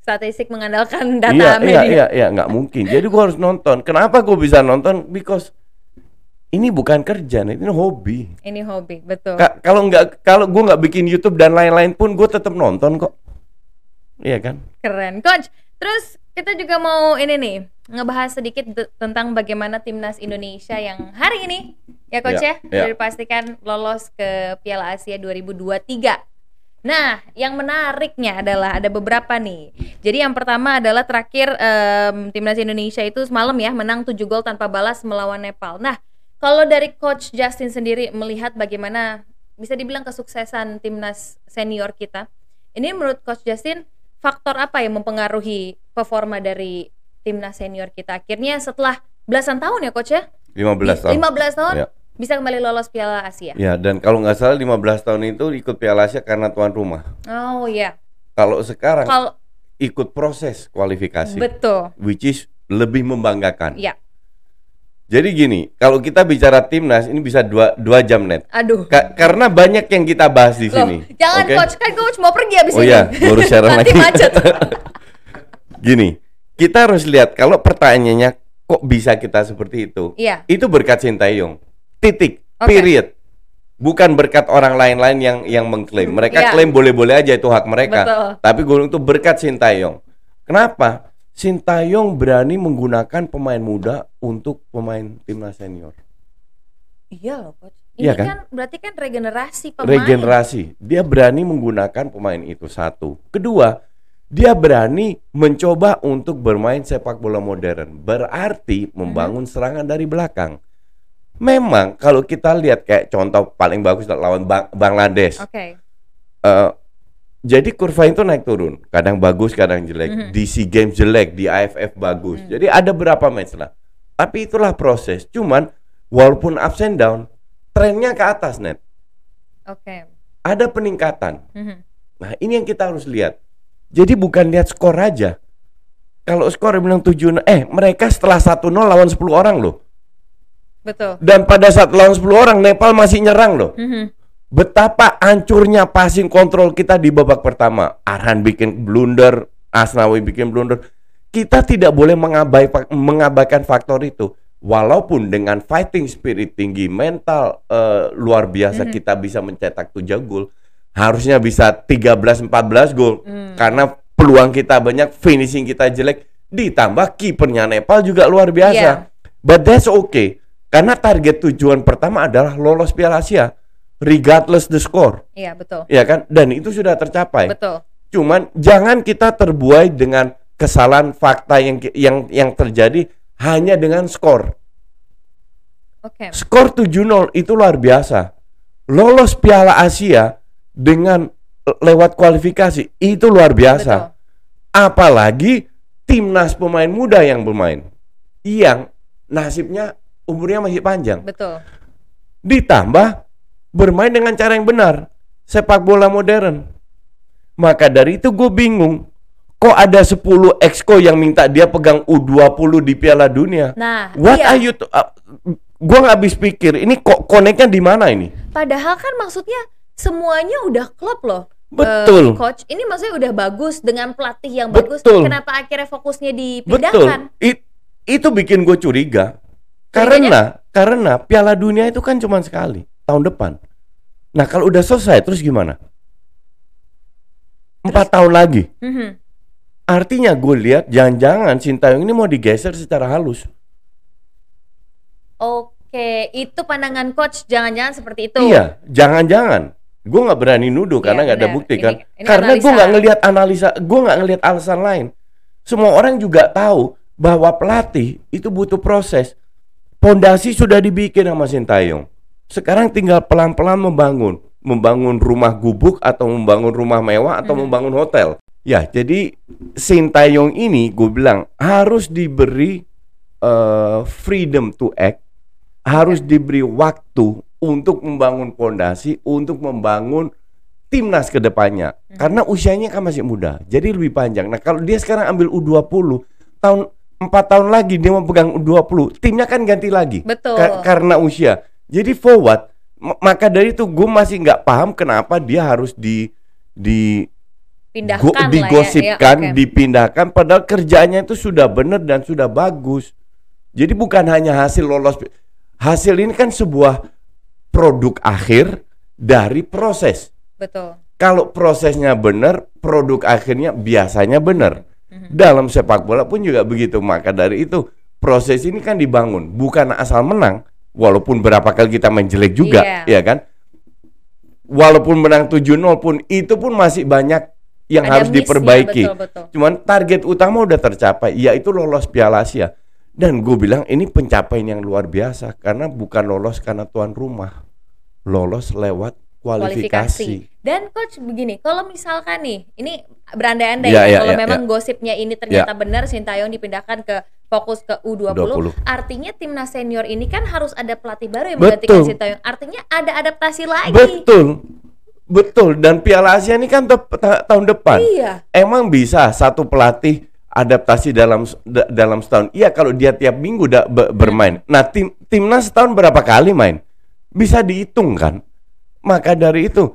Statistik mengandalkan data iya, iya, media. iya, iya, nggak mungkin. Jadi gue harus nonton. Kenapa gue bisa nonton? Because ini bukan kerja, nih, ini hobi. Ini hobi, betul. Ka- kalau nggak, kalau gue nggak bikin YouTube dan lain-lain pun, gue tetap nonton kok. Iya kan? Keren, coach. Terus kita juga mau ini nih ngebahas sedikit tentang bagaimana timnas Indonesia yang hari ini ya coach Ya, ya, ya. sudah dipastikan lolos ke Piala Asia 2023. Nah, yang menariknya adalah ada beberapa nih. Jadi yang pertama adalah terakhir em, timnas Indonesia itu semalam ya menang 7 gol tanpa balas melawan Nepal. Nah, kalau dari coach Justin sendiri melihat bagaimana bisa dibilang kesuksesan timnas senior kita, ini menurut coach Justin faktor apa yang mempengaruhi performa dari timnas senior kita akhirnya setelah belasan tahun ya coach ya? 15 tahun. 15 tahun Ya. bisa kembali lolos Piala Asia. Ya, dan kalau nggak salah 15 tahun itu ikut Piala Asia karena tuan rumah. Oh iya. Kalau sekarang Kalau ikut proses kualifikasi, betul. which is lebih membanggakan. Iya. Jadi gini, kalau kita bicara timnas ini bisa dua, dua jam net. Aduh. Ka- karena banyak yang kita bahas di Loh, sini. jangan Oke? coach, kan coach mau pergi abis Oh ini. iya, baru Nanti lagi. macet. Gini, kita harus lihat kalau pertanyaannya kok bisa kita seperti itu. Iya. Itu berkat Sintayong. Titik. Oke. Period. Bukan berkat orang lain-lain yang yang mengklaim. Mereka Iya. klaim boleh-boleh aja itu hak mereka. Betul. Tapi gue itu berkat Sintayong. Kenapa? Sintayong berani menggunakan pemain muda untuk pemain timnas senior. Iya loh coach. Ini Iya kan? kan? berarti kan regenerasi pemain. Regenerasi. Dia berani menggunakan pemain itu satu. Kedua, dia berani mencoba untuk bermain sepak bola modern. Berarti membangun serangan dari belakang. Memang kalau kita lihat kayak contoh paling bagus lawan Bang- Bangladesh. Oke. Eh, jadi kurva itu naik turun. Kadang bagus, kadang jelek. Mhm. Di SEA Games jelek, di AFF bagus. Jadi ada berapa match lah. Tapi itulah proses. Cuman walaupun ups and down, trennya ke atas net. Oke. Ada peningkatan. Mhm. Nah, ini yang kita harus lihat. Jadi bukan lihat skor aja. Kalau skor bilang 7 eh mereka setelah 1-0 lawan 10 orang loh. Betul. Dan pada saat lawan 10 orang Nepal masih nyerang loh. Mhm. Betapa hancurnya passing kontrol kita di babak pertama. Arhan bikin blunder, Asnawi bikin blunder. Kita tidak boleh mengabai, mengabaikan faktor itu. Walaupun dengan fighting spirit tinggi, mental eh, luar biasa kita bisa mencetak 7 gol. Harusnya bisa 13-14 gol. Karena peluang kita banyak, finishing kita jelek. Ditambah kipernya Nepal juga luar biasa. Iya. But that's okay. Karena target tujuan pertama adalah lolos Piala Asia. Regardless the score. Iya betul. Ya kan? Dan itu sudah tercapai. Betul. Cuman jangan kita terbuai dengan kesalahan fakta yang yang yang terjadi hanya dengan skor. Oke. Skor 7-0 itu luar biasa. Lolos Piala Asia dengan le- lewat kualifikasi itu luar biasa. Betul. Apalagi timnas pemain muda yang bermain. Yang nasibnya umurnya masih panjang. Betul. Ditambah bermain dengan cara yang benar. Sepak bola modern. Maka dari itu gue bingung. Kok ada 10 exco yang minta dia pegang U20 di Piala Dunia? Nah, What iya. are you uh, gua nggak habis pikir. Ini kok koneknya di mana ini? Padahal kan maksudnya semuanya udah klub loh. Betul. Eh, coach, ini maksudnya udah bagus dengan pelatih yang bagus. Betul. Kenapa akhirnya fokusnya Betul. dipindahkan? It- itu bikin gue curiga. Karena karena Piala Dunia itu kan cuma sekali tahun depan. Nah kalau udah selesai terus gimana? Empat tahun lagi. Mhm. Artinya gue lihat jangan-jangan Sintayong ini mau digeser secara halus. Oke, itu pandangan coach jangan-jangan seperti itu. Iya, jangan-jangan. Gue nggak berani nuduh Iya, karena nggak ada bukti Ini- kan. ini karena gue nggak ngelihat analisa, gue nggak ngelihat alasan lain. Semua orang juga tahu bahwa pelatih itu butuh proses. Pondasi sudah dibikin sama Sintayong. Sekarang tinggal pelan-pelan membangun, membangun rumah gubuk atau membangun rumah mewah atau membangun hotel. Ya, jadi Sintayong ini gue bilang harus diberi eh, freedom to act, harus diberi waktu untuk membangun pondasi, untuk membangun timnas ke depannya. Karena usianya kan masih muda, jadi lebih panjang. Nah, kalau dia sekarang ambil U20, tahun empat tahun lagi dia mau pegang U20, timnya kan ganti lagi. Betul. Ka- karena usia. Jadi forward, m- maka dari itu gue masih nggak paham kenapa dia harus di di Pindahkan go- ya. digosipkan, Ya, oke. dipindahkan padahal kerjanya itu sudah benar dan sudah bagus. Jadi bukan hanya hasil lolos hasil ini kan sebuah produk akhir dari proses. Betul. Kalau prosesnya benar, produk akhirnya biasanya benar. Mhm. Dalam sepak bola pun juga begitu. Maka dari itu proses ini kan dibangun bukan asal menang, walaupun berapa kali kita main jelek juga, Iya. ya kan? Walaupun menang 7-0 pun itu pun masih banyak yang Ada harus miss-nya, diperbaiki. betul, betul. Cuman target utama udah tercapai, yaitu lolos Piala Asia. Dan gue bilang ini pencapaian yang luar biasa karena bukan lolos karena tuan rumah, lolos lewat kualifikasi. Dan coach begini, kalau misalkan nih, ini berandai-andai Ya, ya, ya, kalau ya, memang ya. gosipnya ini ternyata benar Sintayong dipindahkan ke fokus ke U20, 20. artinya timnas senior ini kan harus ada pelatih baru yang menggantikan Sintayong. Artinya ada adaptasi lagi. Betul, betul. Dan Piala Asia ini kan tahun depan. Iya. Emang bisa satu pelatih adaptasi dalam da- dalam setahun? Iya kalau dia tiap minggu da- be- bermain. Nah tim timnas setahun berapa kali main? Bisa dihitung kan? Maka dari itu,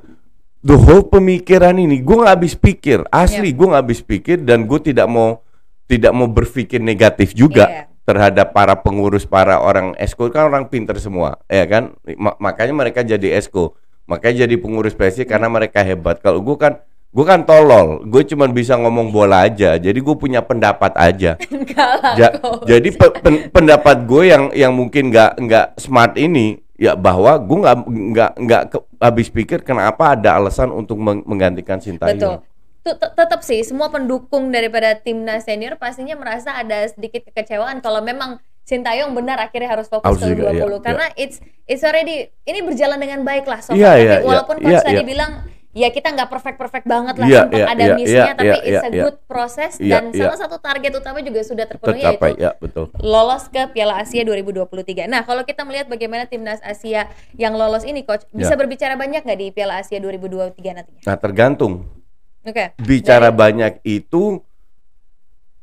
the whole pemikiran ini gue nggak habis pikir, asli gue nggak habis pikir dan gue tidak mau tidak mau berpikir negatif juga Iya. terhadap para pengurus para orang esko. Kan orang pinter semua ya kan? Ma- makanya mereka jadi esko. Makanya jadi pengurus PSI karena mereka hebat. Kalau gue kan gue kan tolol. Gue cuma bisa ngomong bola aja. Jadi gue punya pendapat aja. Lah, Ja- coach. jadi pe- pen- pendapat gue yang yang mungkin nggak nggak smart ini ya bahwa gue nggak nggak nggak habis pikir kenapa ada alasan untuk meng- menggantikan Sintayong. Betul. Tetap sih semua pendukung daripada timnas senior pastinya merasa ada sedikit kekecewaan kalau memang Sintayong benar akhirnya harus fokus ke juga, U20 iya, karena it's it's already ini berjalan dengan baik lah so Iya, far. iya, Tapi iya, walaupun iya, coach tadi iya. bilang ya kita nggak perfect perfect banget lah Iya, sempat iya, ada iya, missnya iya, tapi iya, it's a iya. good process Iya, dan iya. salah satu target utama juga sudah terpenuhi tercapai yaitu ya betul lolos ke Piala Asia 2023. Nah, kalau kita melihat bagaimana timnas Asia yang lolos ini, coach, bisa Ya. berbicara banyak nggak di Piala Asia 2023 nantinya? nah tergantung Oke. bicara banyak itu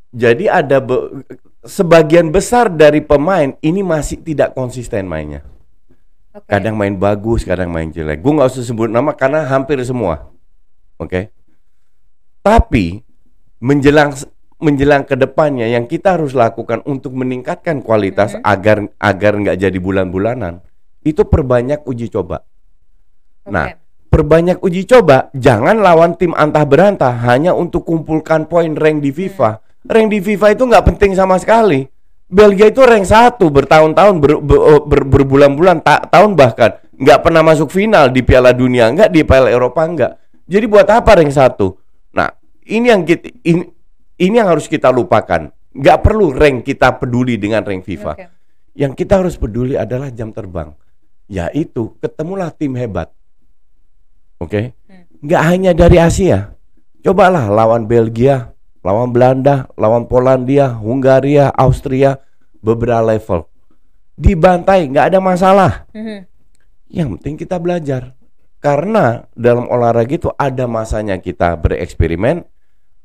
jadi ada be- sebagian besar dari pemain ini masih tidak konsisten mainnya. Oke. Kadang main bagus, kadang main jelek. Gue nggak usah sebut nama karena hampir semua. Oke. Tapi menjelang menjelang ke depannya yang kita harus lakukan untuk meningkatkan kualitas Mhm. agar agar nggak jadi bulan-bulanan itu perbanyak uji coba. Oke. Nah, perbanyak uji coba, jangan lawan tim antah berantah hanya untuk kumpulkan poin rank di FIFA. Rank di FIFA itu nggak penting sama sekali. Belgia itu rank satu bertahun-tahun, ber- ber- ber- berbulan-bulan, ta- tahun bahkan nggak pernah masuk final di Piala Dunia, nggak di Piala Eropa, nggak. Jadi buat apa rank satu? Nah, ini yang kita ini, ini yang harus kita lupakan. Nggak perlu rank kita peduli dengan rank FIFA. Oke. Yang kita harus peduli adalah jam terbang. Yaitu ketemulah tim hebat. Oke. Hmm. Nggak hanya dari Asia. Cobalah lawan Belgia, lawan Belanda, lawan Polandia, Hungaria, Austria, beberapa level. Dibantai nggak ada masalah. Mhm. Yang penting kita belajar. Karena dalam olahraga itu ada masanya kita bereksperimen,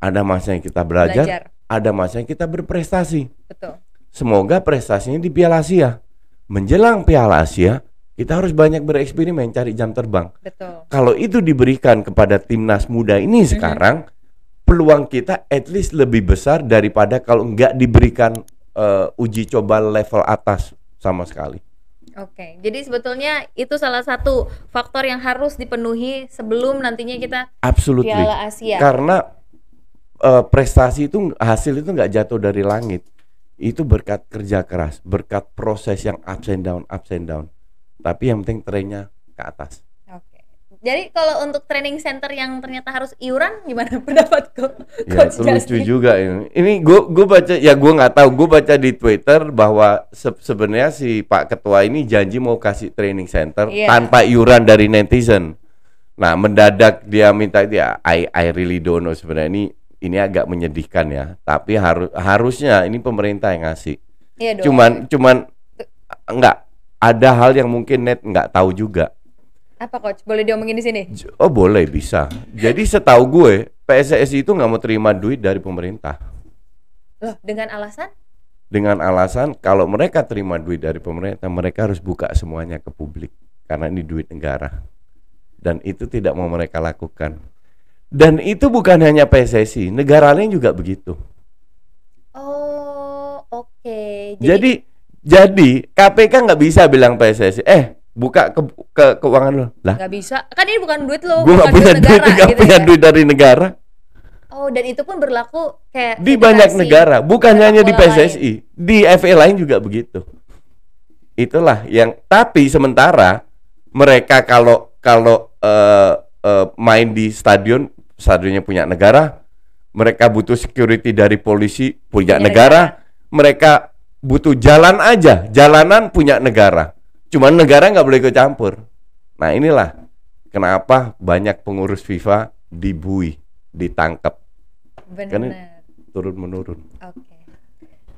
ada masanya kita belajar, Belajar. ada masanya kita berprestasi. Betul. Semoga prestasinya di Piala Asia. Menjelang Piala Asia, kita harus banyak bereksperimen cari jam terbang. Betul. Kalau itu diberikan kepada timnas muda ini sekarang, peluang kita at least lebih besar daripada kalau nggak diberikan eh, uji coba level atas sama sekali. Oke. Jadi sebetulnya itu salah satu faktor yang harus dipenuhi sebelum nantinya kita Absolutely. Piala Asia. Karena eh, prestasi itu hasil itu nggak jatuh dari langit. Itu berkat kerja keras, berkat proses yang ups and down, ups and down. Tapi yang penting trennya ke atas. Oke. Jadi kalau untuk training center yang ternyata harus iuran gimana pendapatku? Ya itu lucu juga ini. Ini gue gue baca ya gue nggak tahu gue baca di Twitter bahwa se- sebenarnya si Pak Ketua ini janji mau kasih training center Iya. tanpa iuran dari netizen. Nah mendadak dia minta ya I I really don't know sebenarnya ini ini agak menyedihkan ya. Tapi harus harusnya ini pemerintah yang ngasih. Iya dong. Cuman cuman enggak ada hal yang mungkin net nggak tahu juga. apa coach? Boleh diomongin di sini? Oh boleh bisa. Jadi setahu gue PSSI itu nggak mau terima duit dari pemerintah. Loh, dengan alasan? dengan alasan kalau mereka terima duit dari pemerintah mereka harus buka semuanya ke publik karena ini duit negara dan itu tidak mau mereka lakukan dan itu bukan hanya PSSI negara lain juga begitu Oh, oke. jadi jadi KPK nggak bisa bilang PSSI eh buka ke, ke keuangan lo. Lah. Nggak bisa. Kan ini bukan duit lo, gue nggak punya duit negara nggak gitu punya ya. duit dari negara. Oh, dan itu pun berlaku kayak di banyak negara. Bukan hanya di PSSI di FA lain juga begitu. Itulah yang tapi sementara mereka kalau kalau eh, eh, main di stadion stadionnya punya negara mereka butuh security dari polisi punya Punya negara. mereka butuh jalan aja jalanan punya negara cuman negara nggak boleh ikut campur nah inilah kenapa banyak pengurus FIFA dibui ditangkap Benar. turun menurun Oke.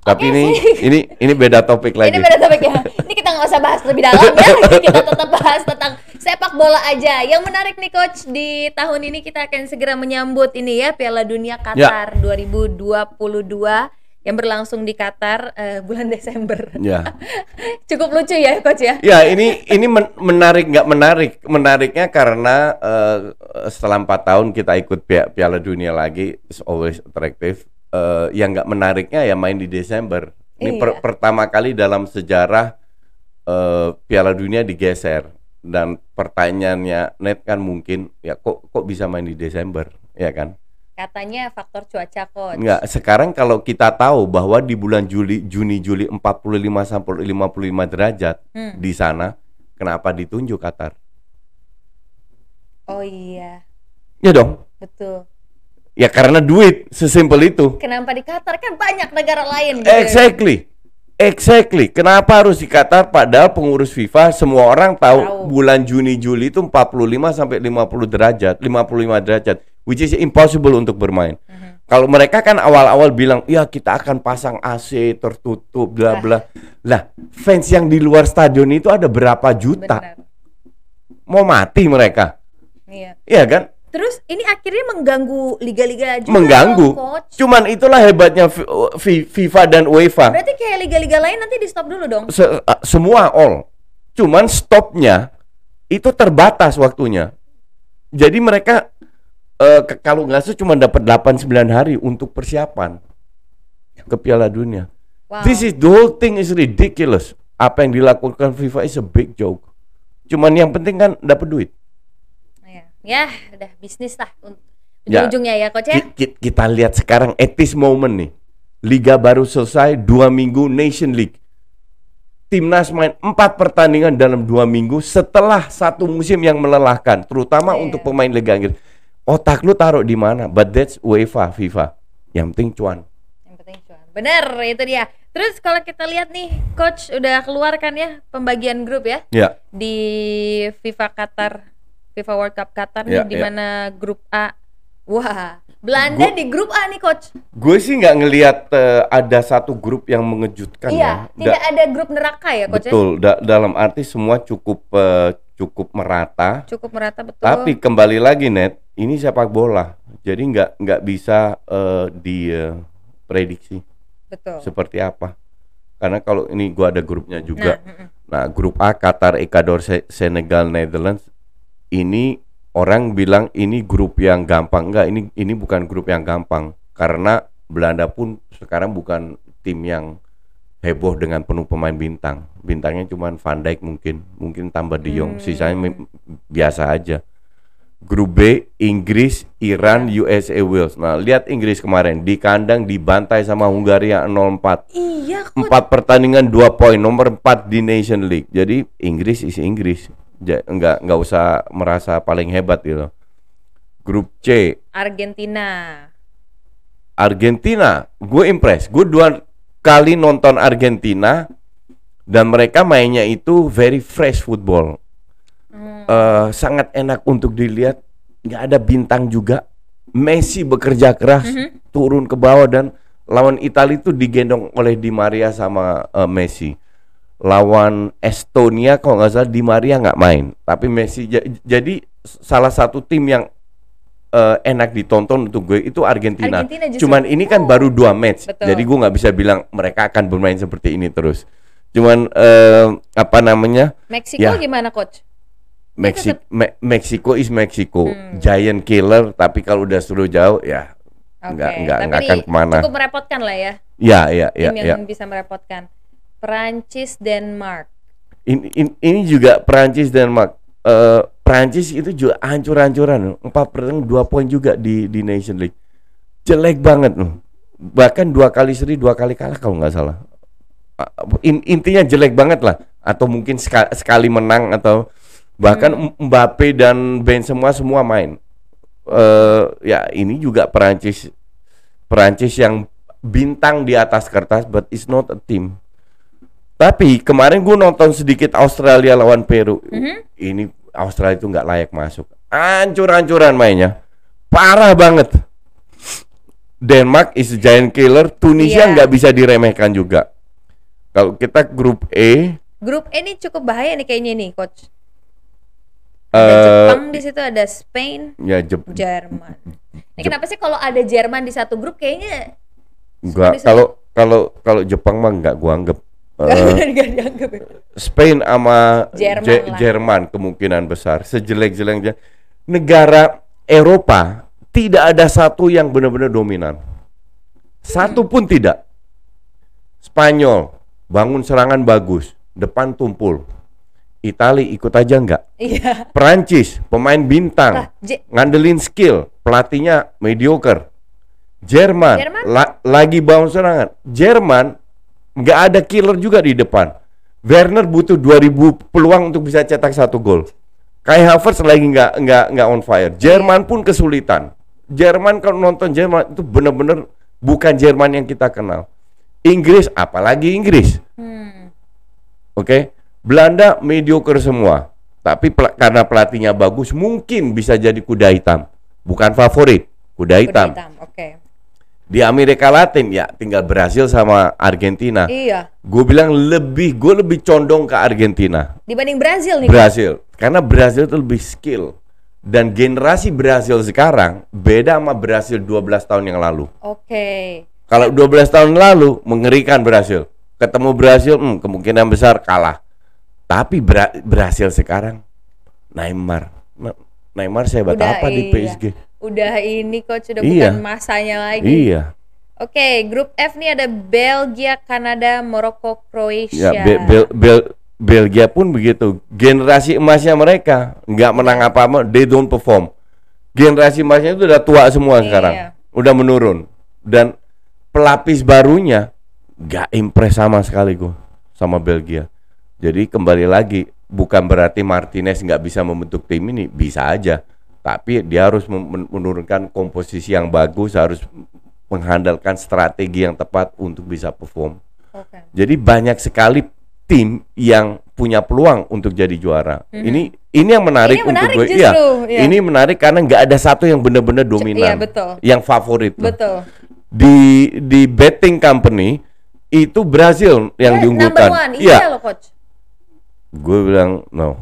tapi Oke ini sih. ini ini beda topik lagi Ini beda topik ya. Ini kita nggak usah bahas lebih dalam ya. Kita tetap bahas tentang sepak bola aja. Yang menarik nih coach di tahun ini kita akan segera menyambut ini ya Piala Dunia Qatar 2022 yang berlangsung di Qatar eh, bulan Desember. ya Cukup lucu ya coach ya. Ya ini ini men- menarik nggak menarik? Menariknya karena eh, setelah empat tahun kita ikut Pia- Piala Dunia lagi, it's always attractive. Eh, yang nggak menariknya ya main di Desember. Ini per- Iya. pertama kali dalam sejarah eh, Piala Dunia digeser dan pertanyaannya net kan mungkin ya kok kok bisa main di Desember ya kan? Katanya faktor cuaca coach. Enggak, sekarang kalau kita tahu bahwa di bulan Juli Juni Juli 45 sampai 55 derajat Hmm. di sana, kenapa ditunjuk Qatar? Oh iya, Ya dong. betul. Ya karena duit, sesimpel itu. Kenapa di Qatar kan banyak negara lain gitu. Exactly. Exactly. Kenapa harus di Qatar padahal pengurus FIFA semua orang tahu, Tahu. bulan Juni Juli itu 45 sampai 50 derajat, 55 derajat, which is impossible untuk bermain. Mhm. Kalau mereka kan awal-awal bilang, "Ya, kita akan pasang AC tertutup bla bla." Lah, fans yang di luar stadion itu ada berapa juta? Benar. Mau mati mereka. Iya. Iya kan? Terus ini akhirnya mengganggu liga-liga juga Mengganggu. coach. Cuman itulah hebatnya Fi- FIFA dan UEFA. Berarti kayak liga-liga lain nanti di stop dulu dong. Se- semua all. Cuman stopnya itu terbatas waktunya. Jadi mereka ke- kalau nggak salah cuma dapat 8-9 hari untuk persiapan ke Piala Dunia. Wow. This is the whole thing is ridiculous. Apa yang dilakukan FIFA is a big joke. Cuman yang penting kan dapat duit. ya, ya udah bisnis lah un- Ya. ujung-ujungnya ya coach ya. Ki- ki- Kita lihat sekarang at this moment nih. Liga baru selesai dua minggu Nation League. Timnas main empat pertandingan dalam dua minggu setelah satu musim yang melelahkan, terutama Iya. untuk pemain Liga Inggris. Otak lu taruh di mana? But that's UEFA, FIFA. Yang penting cuan. Yang penting cuan. Bener itu dia. Terus kalau kita lihat nih coach udah keluarkan ya pembagian grup ya Ya, di FIFA Qatar, FIFA World Cup Qatar Ya, nih di ya. mana grup A. Wah, Belanda Gua- di grup A nih coach. gue sih nggak ngelihat eh, ada satu grup yang mengejutkan iya, ya. tidak Da- ada grup neraka ya coach ya. betul. Da- dalam arti semua cukup eh, cukup merata. Cukup merata betul. Tapi kembali lagi net, ini sepak bola, jadi nggak nggak bisa eh, diprediksi betul. seperti apa. Karena kalau ini gua ada grupnya juga. Nah. Nah, grup A Qatar, Ecuador, Se- Senegal, Netherlands. Ini orang bilang ini grup yang gampang. Enggak, ini ini bukan grup yang gampang karena Belanda pun sekarang bukan tim yang heboh dengan penuh pemain bintang. Bintangnya cuma Van Dijk mungkin, mungkin tambah De Jong, Hmm. sisanya biasa aja. Grup B Inggris, Iran, USA, Wales. Nah, lihat Inggris kemarin di kandang dibantai sama Hungaria 0-4 Iya coach. empat pertandingan dua poin nomor empat di Nation League jadi Inggris isi Inggris ja, nggak nggak usah merasa paling hebat gitu grup C Argentina. Argentina gue impress gue dua kali nonton Argentina dan mereka mainnya itu very fresh football Hmm. Eh, sangat enak untuk dilihat nggak ada bintang juga Messi bekerja keras Mhm. turun ke bawah dan lawan Italia itu digendong oleh Di Maria sama eh, Messi lawan Estonia kalau nggak salah Di Maria nggak main tapi Messi ja- jadi salah satu tim yang eh, enak ditonton untuk gue itu Argentina. Argentina justru. Cuman ini kan Oh. baru dua match, Betul. jadi gue nggak bisa bilang mereka akan bermain seperti ini terus. Cuman eh, apa namanya? Meksiko Ya. gimana coach? Meksiko, Meksiko is Meksiko, Hmm. giant killer. Tapi kalau udah suruh jauh, ya Oke, nggak nggak akan ke mana. Cukup merepotkan lah ya, Ya ya ya tim ya. yang bisa merepotkan. Perancis, Denmark. Ini, ini, ini juga Prancis dan Mak. Prancis itu juga hancur-hancuran. Empat pertandingan dua poin juga di di Nation League. Jelek banget loh. Bahkan dua kali seri, dua kali kalah kalau nggak salah. Ah, In- intinya jelek banget lah. Atau mungkin seka- sekali menang atau bahkan Mbappe dan Benzema semua main. eh ya ini juga Perancis Perancis yang bintang di atas kertas but it's not a team. Tapi kemarin gue nonton sedikit Australia lawan Peru. Ini Australia itu nggak layak masuk. Ancur-ancuran mainnya. Parah banget. Denmark is a giant killer. Tunisia Iya. nggak bisa diremehkan juga. Kalau kita grup E, Grup E ini cukup bahaya nih kayaknya nih coach. Ada eh, Jepang di situ, ada Spain, ya Jep, Jerman. Ini kenapa sih kalau ada Jerman di satu grup kayaknya nggak. bisa- Kalau kalau kalau Jepang mah nggak gua anggap. Nggak dianggap ya? Spain sama Jerman Je- lah. Jerman kemungkinan besar. Sejelek-jeleknya negara Eropa tidak ada satu yang benar-benar dominan. Satu pun tidak. Spanyol bangun serangan bagus, depan tumpul. Itali ikut aja enggak. Iya. Perancis pemain bintang, ngandelin skill, pelatihnya mediocre. Jerman, Jerman? la- lagi bangun serangan. Jerman nggak ada killer juga di depan. Werner butuh 2000 peluang untuk bisa cetak satu gol. Kai Havertz lagi nggak nggak nggak on fire. Jerman pun kesulitan. Jerman kalau nonton Jerman itu benar-benar bukan Jerman yang kita kenal. Inggris apalagi Inggris. Hmm. Oke, Belanda mediocre semua. Tapi pel- karena pelatihnya bagus, mungkin bisa jadi kuda hitam. Bukan favorit, kuda Kuda hitam. hitam. Oke. Di Amerika Latin ya tinggal Brasil sama Argentina. Iya. Gue bilang lebih, gue lebih condong ke Argentina, Dibanding Brazil nih. Brasil. Karena Brasil itu lebih skill. Dan generasi Brasil sekarang beda sama Brasil 12 tahun yang lalu. Oke. Kalau 12 tahun lalu mengerikan Brasil. Ketemu Brasil hmm, kemungkinan besar kalah. Tapi Bra Brasil sekarang Neymar. Ne- Neymar sehebat Udah, apa di iya. PSG? Udah ini coach udah Iya. bukan masanya lagi. Iya. Oke, grup F nih ada Belgia, Kanada, Maroko, Kroasia. Ya, Be- Bel- Bel- Belgia pun begitu. Generasi emasnya mereka nggak menang apa-apa, they don't perform. Generasi emasnya itu udah tua semua Iya. sekarang, udah menurun. Dan pelapis barunya nggak impress sama sekali gue sama Belgia. Jadi kembali lagi, bukan berarti Martinez nggak bisa membentuk tim ini, bisa aja. Tapi dia harus menurunkan komposisi yang bagus, harus mengandalkan strategi yang tepat untuk bisa perform. Oke. Jadi banyak sekali tim yang punya peluang untuk jadi juara. Ini ini yang menarik. Ini menarik untuk gue. justru, Iya. iya. Ini menarik karena nggak ada satu yang benar-benar dominan. iya, betul. Yang favorit. loh. Betul. Di di betting company itu Brazil yang Eh, diunggulkan. Iya. iya loh coach. Gue bilang no.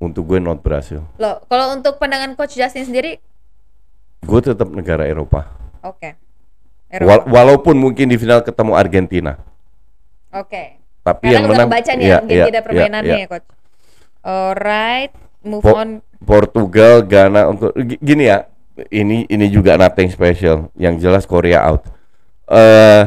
Untuk gue not Brazil. Loh, kalau untuk pandangan coach Justin sendiri, Gue tetap negara Eropa. oke. Wal- Eropa. walaupun mungkin di final ketemu Argentina. Oke. Tapi Karena yang menang kebaca nih iya, Argentina iya, permainannya iya. ya coach. Alright, move Po- on. Portugal, Ghana untuk gi- gini ya. Ini ini juga nothing special. Yang jelas Korea out. Eh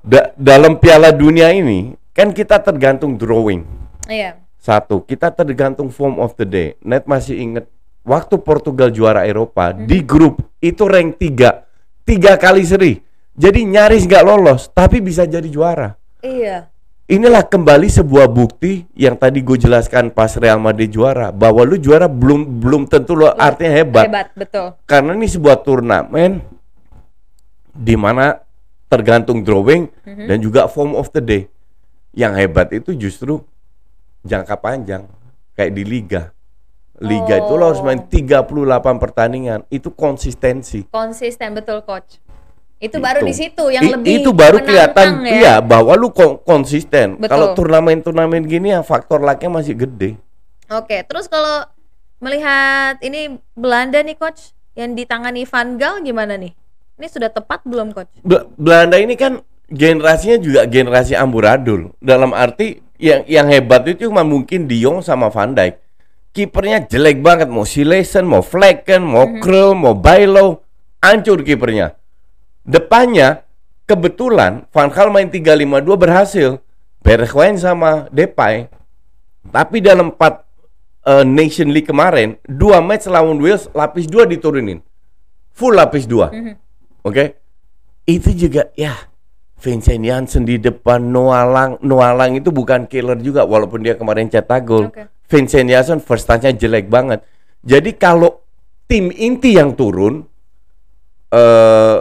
da- dalam Piala Dunia ini kan kita tergantung drawing. Iya. Satu, kita tergantung form of the day. Net masih inget waktu Portugal juara Eropa Mhm. di grup itu rank 3. Tiga kali seri. Jadi nyaris nggak lolos, tapi bisa jadi juara. Iya. Inilah kembali sebuah bukti yang tadi gue jelaskan pas Real Madrid juara bahwa lu juara belum belum tentu lo artinya hebat. Hebat, betul. Karena ini sebuah turnamen di mana tergantung drawing Mhm. dan juga form of the day. Yang hebat itu justru jangka panjang kayak di liga. Liga itu lo harus main Oh. 38 pertandingan. Itu konsistensi. Konsisten betul coach. Itu, Itu. baru di situ yang I- lebih itu baru kelihatan ya. iya bahwa lu kon- konsisten. Kalau turnamen-turnamen gini ya faktor lucknya masih gede. Oke, terus kalau melihat ini Belanda nih coach, yang ditangani Van Gaal gimana nih? Ini sudah tepat belum coach? Be- Belanda ini kan generasinya juga generasi amburadul. Dalam arti yang yang hebat itu cuma mungkin De Jong sama Van Dijk. Kipernya jelek banget, mau Silesen, mau Flecken, mau Krul, mau Bailo, hancur kipernya. Depannya kebetulan Van Gaal main 352 berhasil. Bergwijn sama Depay. Tapi dalam 4 eh, Nation League kemarin, dua match lawan Wales lapis dua diturunin. Full lapis dua. Oke. Itu juga ya Vincent Janssen di depan Noalang Noalang itu bukan killer juga walaupun dia kemarin cetak gol. Oke. Vincent Janssen first touch-nya jelek banget. Jadi kalau tim inti yang turun eh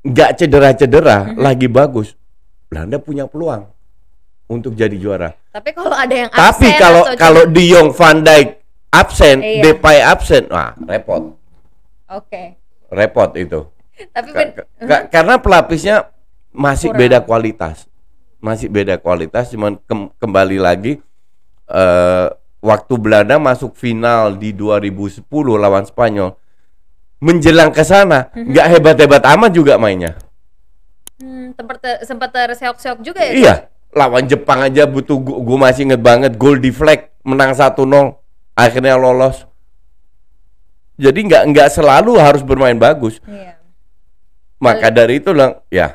nggak cedera-cedera lagi bagus, Belanda punya peluang untuk jadi juara. Tapi kalau ada yang Tapi absen kalau atau kalau cedera- De Jong, Van Dijk absen, Iya. Depay absen, wah repot, Oke. repot itu. Tapi ka- ka- karena pelapisnya masih Kurang. beda kualitas, masih beda kualitas. Cuman kem- kembali lagi eh waktu Belanda masuk final di 2010 lawan Spanyol, menjelang ke sana Mhm. nggak hebat-hebat amat juga mainnya. Hmm, ter- sempat terseok-seok juga ya? Iya, lawan Jepang aja butuh gue masih inget banget gol di flag menang 1-0 akhirnya lolos. Jadi nggak nggak selalu harus bermain bagus. Iya. Maka dari itu lah, ya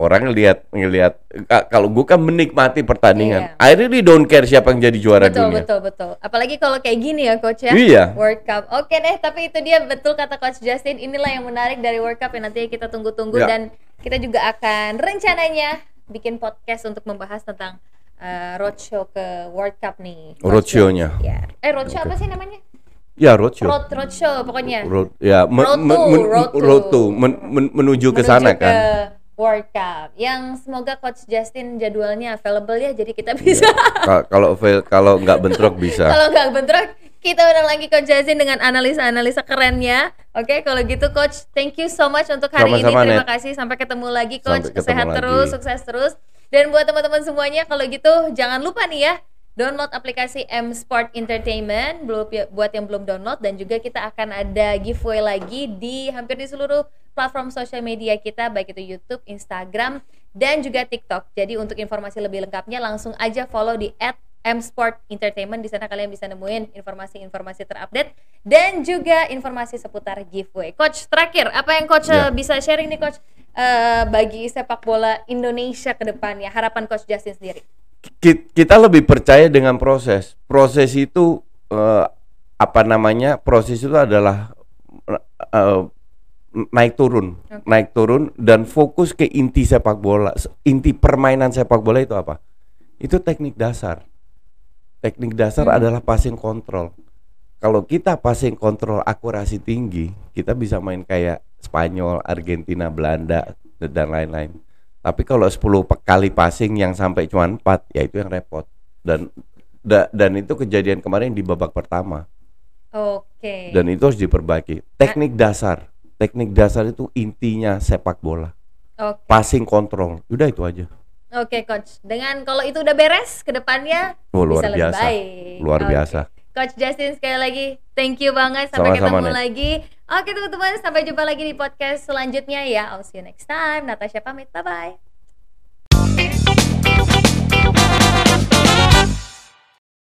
orang ngelihat ngelihat ka- kalau gue kan menikmati pertandingan. Iya. Akhirnya dia don't care siapa yang jadi juara betul dunia. betul betul apalagi kalau kayak gini ya coach ya Iya. World Cup oke deh tapi itu dia betul kata coach Justin inilah yang menarik dari World Cup yang nanti kita tunggu-tunggu Ya. dan kita juga akan rencananya bikin podcast untuk membahas tentang uh, roadshow ke World Cup nih Roadshow-nya. Ya eh roadshow apa sih namanya Ya roadshow. road roadshow pokoknya Road, ya Road to, men- road to. road to, men- men- menuju ke sana ke kan. World Cup yang semoga coach Justin jadwalnya available ya jadi kita bisa Ka- Kalau kalau nggak bentrok bisa. Kalau nggak bentrok, kita undang lagi Coach Justin dengan analisa-analisa kerennya. Oke, kalau gitu Coach, thank you so much untuk hari Sama-sama, ini. Terima Net. kasih. Sampai ketemu lagi Coach. Sampai ketemu Sehat lagi. terus, sukses terus. Dan buat teman-teman semuanya, kalau gitu jangan lupa nih ya, download aplikasi M Sport Entertainment buat yang belum download dan juga kita akan ada giveaway lagi di hampir di seluruh platform sosial media kita baik itu YouTube, Instagram dan juga TikTok. Jadi untuk informasi lebih lengkapnya langsung aja follow di M Sport Entertainment di sana kalian bisa nemuin informasi-informasi terupdate dan juga informasi seputar giveaway. Coach terakhir apa yang coach Ya. eh, bisa sharing nih coach eh, bagi sepak bola Indonesia ke depannya harapan coach Justin sendiri. Ki- kita lebih percaya dengan proses. Proses itu eh, apa namanya? Proses itu adalah eh, naik turun, Oke. naik turun dan fokus ke inti sepak bola. Inti permainan sepak bola itu apa? Itu teknik dasar. Teknik dasar Hmm. adalah passing control. Kalau kita passing control akurasi tinggi, kita bisa main kayak Spanyol, Argentina, Belanda dan lain-lain. Tapi kalau 10 pe- kali passing yang sampai cuma 4, ya itu yang repot. Dan da- dan itu kejadian kemarin di babak pertama. Oke. Dan itu harus diperbaiki. Teknik dasar. Teknik dasar itu intinya sepak bola. Oke. Passing control. Udah itu aja. Oke coach. Dengan kalau itu udah beres ke depannya Oh, luar bisa lebih biasa. baik. Luar Oke. biasa. Coach Justin sekali lagi thank you banget sampai Sama-sama, ketemu Net. lagi. Oke teman-teman sampai jumpa lagi di podcast selanjutnya ya. I'll see you next time. Natasha pamit. Bye bye.